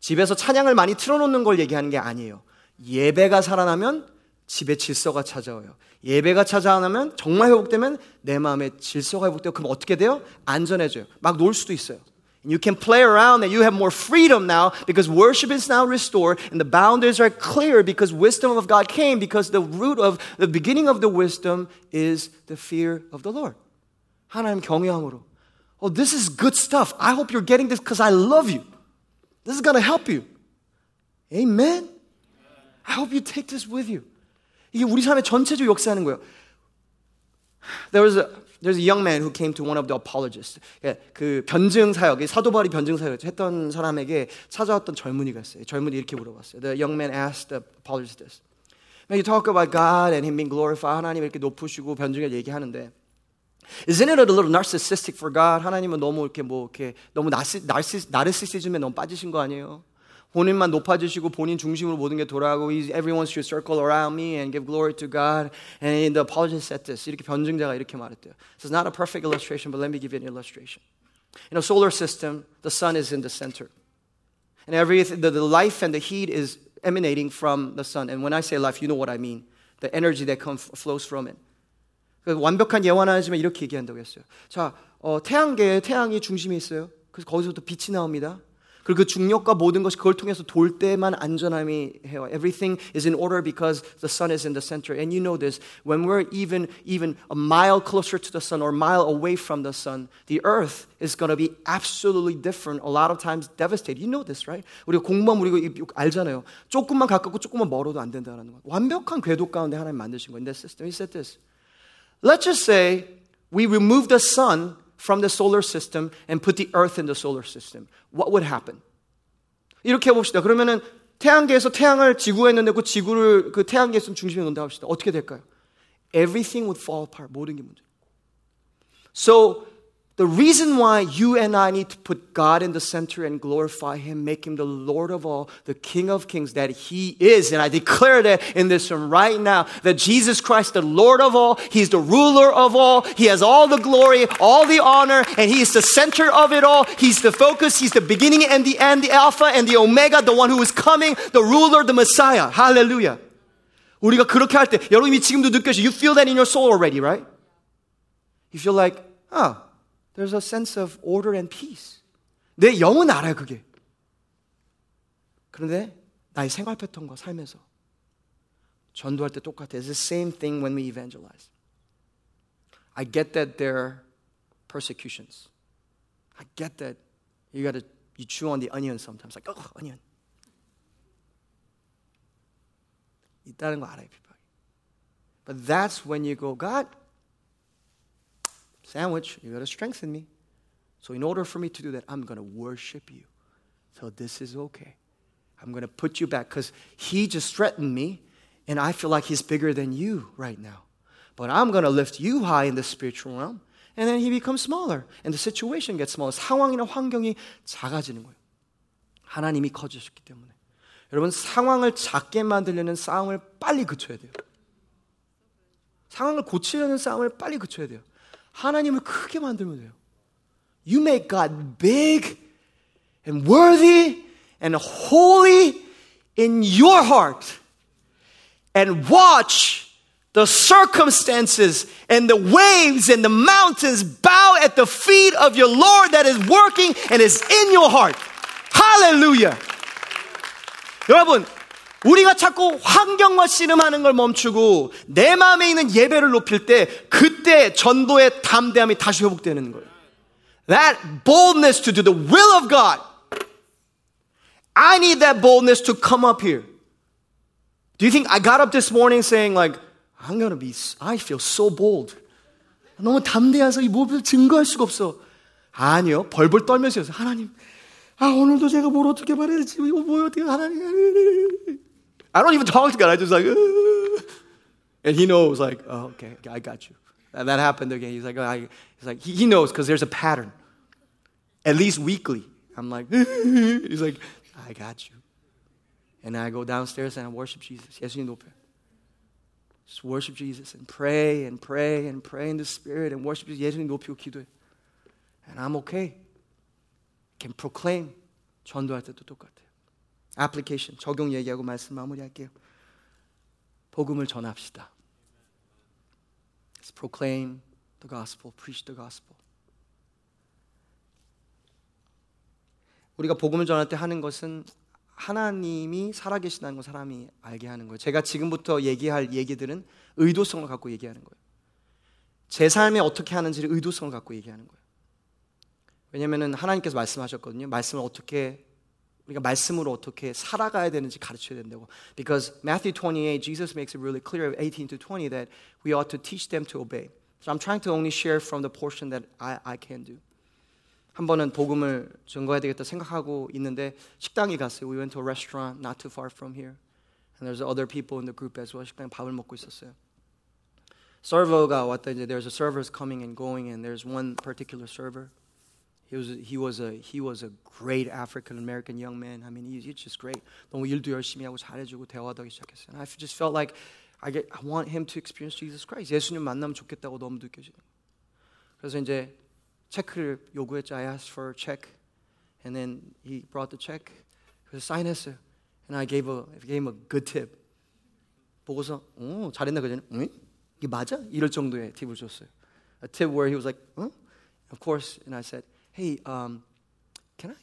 집에서 찬양을 많이 틀어놓는 걸 얘기하는 게 아니에요. 예배가 살아나면 집에 질서가 찾아와요. 예배가 찾아오면 정말 회복되면 내 마음에 질서가 회복되고 그럼 어떻게 돼요? 안전해져요. 막 놀 수도 있어요. You can play around and you have more freedom now because worship is now restored and the boundaries are clear because wisdom of God came because the root of the beginning of the wisdom is the fear of the Lord. 하나님 경외함으로. Oh, this is good stuff. I hope you're getting this because I love you. This is going to help you. Amen. I hope you take this with you. 이게 우리 삶의 전체적으로 역사하는 거예요. There was a there's a young man who came to one of the apologists. 그 변증 사역, 사도 바울이 변증 사역 했던 사람에게 찾아왔던 젊은이가 있어요. 젊은이 이렇게 물어봤어요. The young man asked the apologist this. Now you talk about God and Him being glorified. 하나님 이렇게 높으시고 변증을 얘기하는데. Isn't it a little narcissistic for God? 하나님은 너무 이렇게 뭐 이렇게 너무 나시, 나시, 나르시시즘에 너무 빠지신 거 아니에요? 본인만 높아지시고 본인 중심으로 모든 게 돌아가고 everyone should circle around me and give glory to God. And the apologist said this. 이렇게 변증자가 이렇게 말했대요. So it's not a perfect illustration, but let me give you an illustration. In a solar system, the sun is in the center. And every the, the life and the heat is emanating from the sun. And when I say life, you know what I mean. The energy that comes flows from it. 완벽한 예화는 아니지만 이렇게 얘기한다고 했어요. 자, 어, 태양계에 태양이 중심에 있어요. 그래서 거기서부터 빛이 나옵니다. 그리고 그 중력과 모든 것이 그걸 통해서 돌 때만 안전함이 해요. Everything is in order because the sun is in the center. And you know this. When we're even even a mile closer to the sun or a mile away from the sun, the earth is going to be absolutely different. A lot of times devastated. You know this, right? 우리가 공부하면 우리가 알잖아요. 조금만 가깝고 조금만 멀어도 안 된다는 거. 완벽한 궤도 가운데 하나님 만드신 거예요. In that system, he said this. Let's just say we remove the sun from the solar system and put the earth in the solar system, what would happen? 이렇게 해봅시다. 그러면은 태양계에서 태양을 지구에 넣고 지구를 그 태양계에서 중심에 놓는다 합시다. 어떻게 될까요? Everything would fall apart. 모든 게 문제. So The reason why you and I need to put God in the center and glorify Him, make Him the Lord of all, the King of kings that He is, and I declare that in this room right now, that Jesus Christ, the Lord of all, He's the ruler of all, He has all the glory, all the honor, and He is the center of it all. He's the focus, He's the beginning and the end, the Alpha and the Omega, the one who is coming, the ruler, the Messiah. Hallelujah. 우리가 그렇게 할 때, 여러분이 지금도 느껴져. You feel that in your soul already, right? You feel like, oh, there's a sense of order and peace. 내 영은 알아요, 그게. 그런데 나의 생활 패턴과 삶에서 전도할 때 똑같아. It's the same thing when we evangelize. I get that there are persecutions. I get that you got to you chew on the onion sometimes. Like, oh, onion. 있다는 거 알아요, 비방이. But that's when you go, God, Sandwich, you got to strengthen me. So, in order for me to do that, I'm going to worship you. So, this is okay. I'm going to put you back because he just threatened me, and I feel like he's bigger than you right now. But I'm going to lift you high in the spiritual realm. And then he becomes smaller, and the situation gets smaller. 상황이나 환경이 작아지는 거예요. 하나님이 커지셨기 때문에. 여러분, 상황을 작게 만들려는 싸움을 빨리 그쳐야 돼요. 상황을 고치려는 싸움을 빨리 그쳐야 돼요. 하나님을 크게 만들면 돼요. You make God big and worthy and holy in your heart. And watch the circumstances and the waves and the mountains bow at the feet of your Lord that is working and is in your heart. Hallelujah. 여러분, 우리가 자꾸 환경과 씨름하는 걸 멈추고 내 마음에 있는 예배를 높일 때 그때 전도의 담대함이 다시 회복되는 거예요. That boldness to do the will of God. I need that boldness to come up here. Do you think I got up this morning saying like I'm gonna be I feel so bold. 너무 담대해서 이 모습을 증거할 수가 없어. 아니요. 벌벌 떨면서 하나님 아 오늘도 제가 뭘 어떻게 말해야 될지 이거 뭐 어떻게 하나님 I don't even talk to God. I just like, uh, and he knows, like, oh, okay, okay I got you. And that happened again. He's like, oh, I, he's like, he, he knows because there's a pattern. At least weekly. I'm like, he's like, I got you. And I go downstairs and I worship Jesus. 예수님 높여. Just worship Jesus and pray and pray and pray in the Spirit and worship Jesus. 예수님 높이고 기도해. And I'm okay. Can proclaim. 전도할 때도 똑같아. 애플리케이션 적용 얘기하고 말씀 마무리할게요. 복음을 전합시다. Let's proclaim the gospel, preach the gospel. 우리가 복음을 전할 때 하는 것은 하나님이 살아계시다는 걸 사람이 알게 하는 거예요. 제가 지금부터 얘기할 얘기들은 의도성을 갖고 얘기하는 거예요. 제 삶에 어떻게 하는지를 의도성을 갖고 얘기하는 거예요. 왜냐하면 하나님께서 말씀하셨거든요. 말씀을 어떻게 우리가 말씀으로 어떻게 살아가야 되는지 가르쳐야 된다고. Because Matthew 28, Jesus makes it really clear, 18 to 20, that we ought to teach them to obey. So I'm trying to only share from the portion that I, I can do. 한 번은 복음을 증거해야 되겠다 생각하고 있는데 식당에 갔어요. We went to a restaurant not too far from here. And there's other people in the group as well. 식당에 밥을 먹고 있었어요. 서버가 왔다 이제 there's a servers coming and going and there's one particular server. He was, he was a, he was a great African American young man. I mean, he's, he's just great. 너무 일도 열심히 하고 잘해주고 대화도 하기 시작했어요. And I just felt like I, get, I want him to experience Jesus Christ. 예수님 만나면 좋겠다고 너무 느껴지는 그래서 이제 체크를 요구했죠. I asked for a check. And then he brought the check. 그래서 사인했어요. And I gave, a, I gave him a good tip. 보고서 어, 잘했나 그전에? 응? 이게 맞아? 이럴 정도의 팁을 줬어요. A tip where he was like, 어? Of course, and I said, hey, um, can I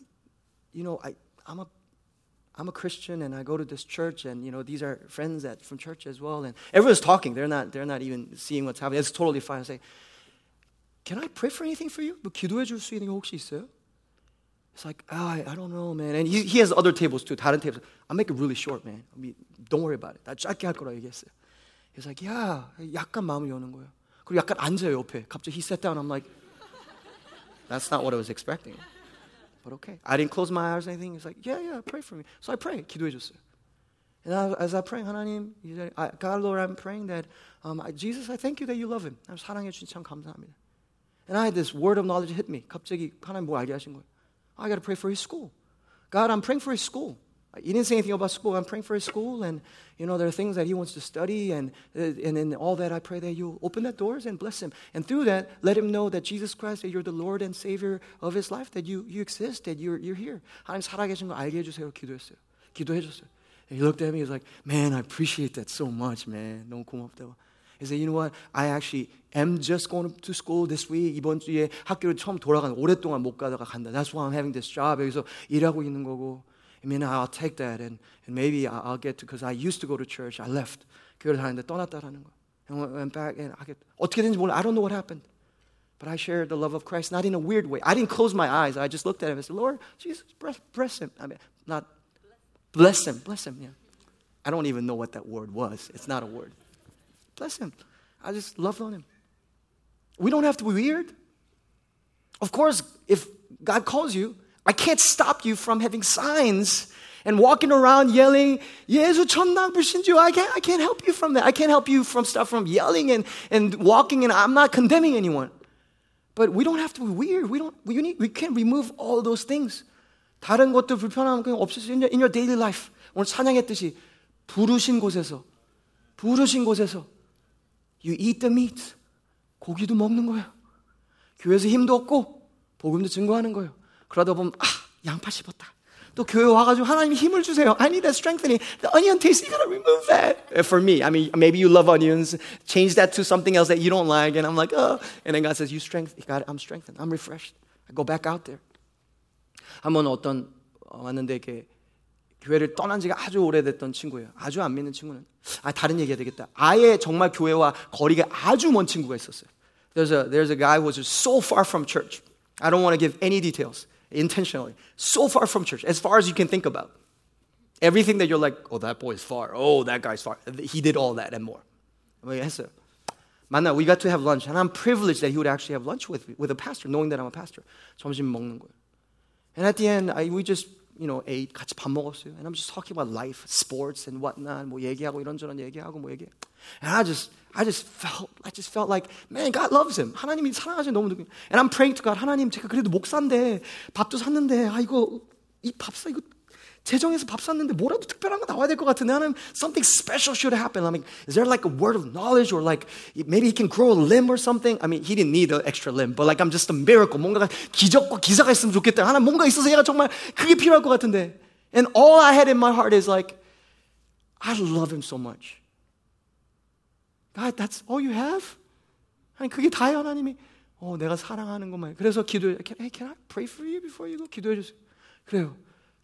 you know, I, I'm a I'm a Christian and I go to this church and you know these are friends that from church as well and everyone's talking they're not they're not even seeing what's happening it's totally fine I say can I pray for anything for you? 뭐 기도해 줄 수 있는 게 혹시 있어요? It's like, oh, I, I don't know, man. And he, he has other tables too, 다른 tables. I'll make it really short, man. I mean, don't worry about it. 나 짧게 할 거라 얘기했어요. He's like, yeah. 약간 마음을 여는 거예요. 그리고 약간 앉아요, 옆에. 갑자기 he sat down. I'm like, that's not what I was expecting. But okay. I didn't close my eyes or anything. He's like, yeah, yeah, pray for me. So I pray. 기도해 줬어요. And I, as I pray, 하나님, God, Lord, I'm praying that, um, Jesus, I thank you that you love him. 사랑해 주신 참 감사합니다. And I had this word of knowledge hit me. 갑자기 하나님 뭐 알게 하신 거예요. I got to pray for his school. God, I'm praying for his school. He didn't say anything about school. I'm praying for his school, and you know there are things that he wants to study, and and in all that, I pray that you open the doors and bless him, and through that, let him know that Jesus Christ, that you're the Lord and Savior of his life, that you you exist, that you're you're here. 하나님 살아계신 거 알게 해주세요. 기도했어요. 기도해줬어요. And he looked at me. He was like, "Man, I appreciate that so much, man. 너무 고맙다고." He said, you know what? I actually am just going to school this week. 이번 주에 학교를 처음 돌아가는 오랫동안 못 가다가 간다. That's why I'm having this job. 여기서 일하고 있는 거고. I mean, I'll take that and, and maybe I'll get to because I used to go to church. I left. 교회를 다니는데 떠났다라는 거. And went back and I get, 어떻게 된지 몰라. I don't know what happened. But I shared the love of Christ, not in a weird way. I didn't close my eyes. I just looked at him and said, Lord, Jesus, bless, bless him. I mean, not bless him, bless him, yeah. I don't even know what that word was. It's not a word. Bless him. I just loved on him. We don't have to be weird. Of course, if God calls you, I can't stop you from having signs and walking around yelling, 예수 천당 불신주. I can't, I can't help you from that. I can't help you from stuff from yelling and, and walking, and I'm not condemning anyone. But we don't have to be weird. We, don't, we, need, we can't remove all those things. 다른 것들 불편함 그냥 없으세요. In your, in your daily life. 오늘 찬양했듯이 부르신 곳에서, 부르신 곳에서 You eat the meat. 고기도 먹는 거예요. 교회에서 힘도 얻고 복음도 증거하는 거예요. 그러다 보면 아 양파 씹었다. 또 교회 와가지고 하나님 힘을 주세요. I need that strengthening. The onion taste, you gotta remove that. For me, I mean, maybe you love onions. Change that to something else that you don't like. And I'm like, oh. And then God says, you strength, God, I'm strengthened. I'm refreshed. I go back out there. 한번 어떤 왔는데 이렇게 교회를 떠난 지가 아주 오래됐던 친구예요. 아주 안 믿는 친구는 아 다른 얘기 해야 되겠다. 아예 정말 교회와 거리가 아주 먼 친구가 있었어요. There's a there's a guy who was so far from church. I don't want to give any details intentionally. So far from church, as far as you can think about. Everything that you're like, oh that boy is far. Oh that guy's far. He did all that and more. 뭐 했어요. 만나 we got to have lunch and I'm privileged that he would actually have lunch with with a pastor, knowing that I'm a pastor. 점심 먹는 거예요. And at the end, I, we just you know, ate, 같이 밥 먹었어요. And I'm just talking about life, sports and whatnot. 뭐 얘기하고 이런저런 얘기하고 뭐 얘기. And I just, I just felt, I just felt like, man, God loves him. 하나님이 사랑하시 너무 느끼. And I'm praying to God. 하나님, 제가 그래도 목사인데 밥도 샀는데, 아 이거 이 밥사 이거 재정에서 밥 샀는데 뭐라도 특별한 거 나와야 될 것 같은데 하나님 something special should happen. I mean, is there like a word of knowledge or like maybe he can grow a limb or something? I mean, he didn't need an extra limb, but like I'm just a miracle. 뭔가 기적과 기사가 있으면 좋겠다. 하나님 뭔가 있어서 얘가 정말 그게 필요할 것 같은데. And all I had in my heart is like, I love him so much. God, that's all you have? 아니 그게 다예요 하나님이. 어, 내가 사랑하는 것만. 그래서 기도해. Hey, can I pray for you before you go? 기도해 주세요. 그래요.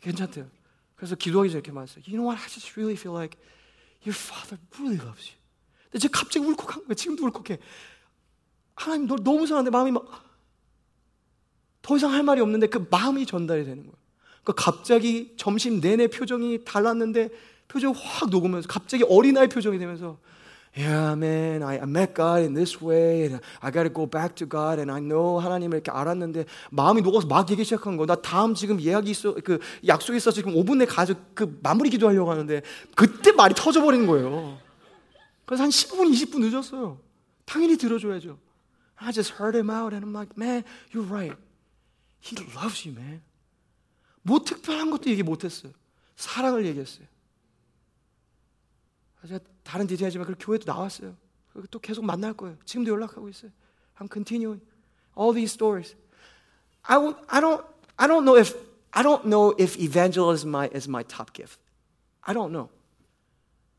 괜찮대요. 그래서 기도하기 전에 이렇게 말했어요. You know what? I just really feel like your father really loves you. 근데 제가 갑자기 울컥한 거예요. 지금도 울컥해. 하나님 너 너무 사랑하는데 마음이 막 더 이상 할 말이 없는데 그 마음이 전달이 되는 거예요. 그러니까 갑자기 점심 내내 표정이 달랐는데 표정이 확 녹으면서 갑자기 어린아이 표정이 되면서 Yeah, man, I, met God in this way, and I got to go back to God, and I know 하나님을 이렇게 알았는데 마음이 녹아서 막 얘기 시작한 거. 나 다음 지금 예약이 있어, 그 약속이 있어 지금 5분 내에 가서 그 마무리 기도하려고 하는데 그때 말이 터져버리는 거예요. 그래서 한 15분, 20분 늦었어요. 당연히 들어줘야죠. I just heard him out, and I'm like, man, you're right. He loves you, man. 뭐 특별한 것도 얘기 못했어요. 사랑을 얘기했어요. 다른 디테일하지만 그 교회도 나왔어요. 또 계속 만날 거예요. 지금도 연락하고 있어요. I'm continuing all these stories. I, I don't I don't know if I don't know if evangelism is my top gift. I don't know.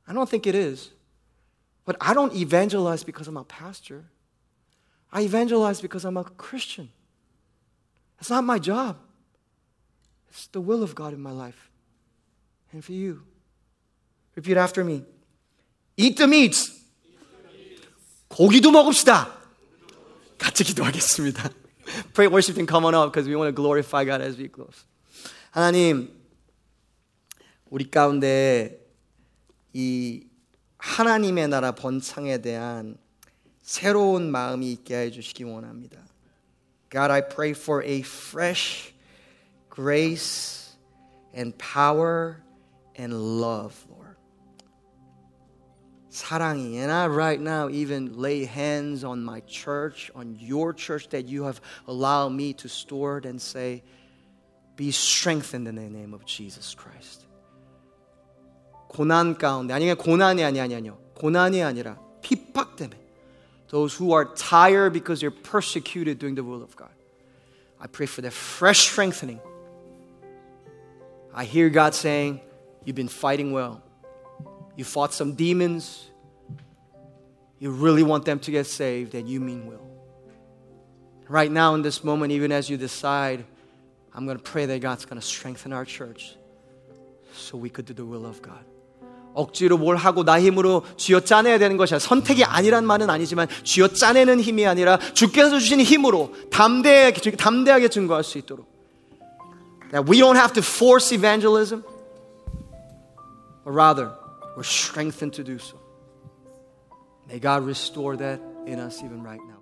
I don't think it is. But I don't evangelize because I'm a pastor. I evangelize because I'm a Christian. It's not my job. It's the will of God in my life and for you. Repeat after me. Eat the meats. 고기도 먹읍시다. 같이 기도하겠습니다. Pray worship team come on up because we want to glorify God as we close. 하나님, 우리 가운데 이 하나님의 나라 번창에 대한 새로운 마음이 있게 해 주시기 원합니다. God, I pray for a fresh grace and power and love. 사랑이. And I right now even lay hands on my church, on your church that you have allowed me to store it and say, be strengthened in the name of Jesus Christ. 고난 가운데 아니 고난이 아니 아니 아니요. 고난이 아니라 핍박 때문에 those who are tired because they're persecuted doing the will of God. I pray for their fresh strengthening. I hear God saying, You've been fighting well. You fought some demons. You really want them to get saved, and you mean well. Right now, in this moment, even as you decide, I'm going to pray that God's going to strengthen our church so we could do the will of God. 억지로 뭘 하고 나 힘으로 쥐어 짜내야 되는 것이 아니라 선택이 아니란 말은 아니지만 쥐어 짜내는 힘이 아니라 주께서 주신 힘으로 담대하게, 담대하게 증거할 수 있도록. That we don't have to force evangelism, but rather we're strengthened to do so. May God restore that in us even right now.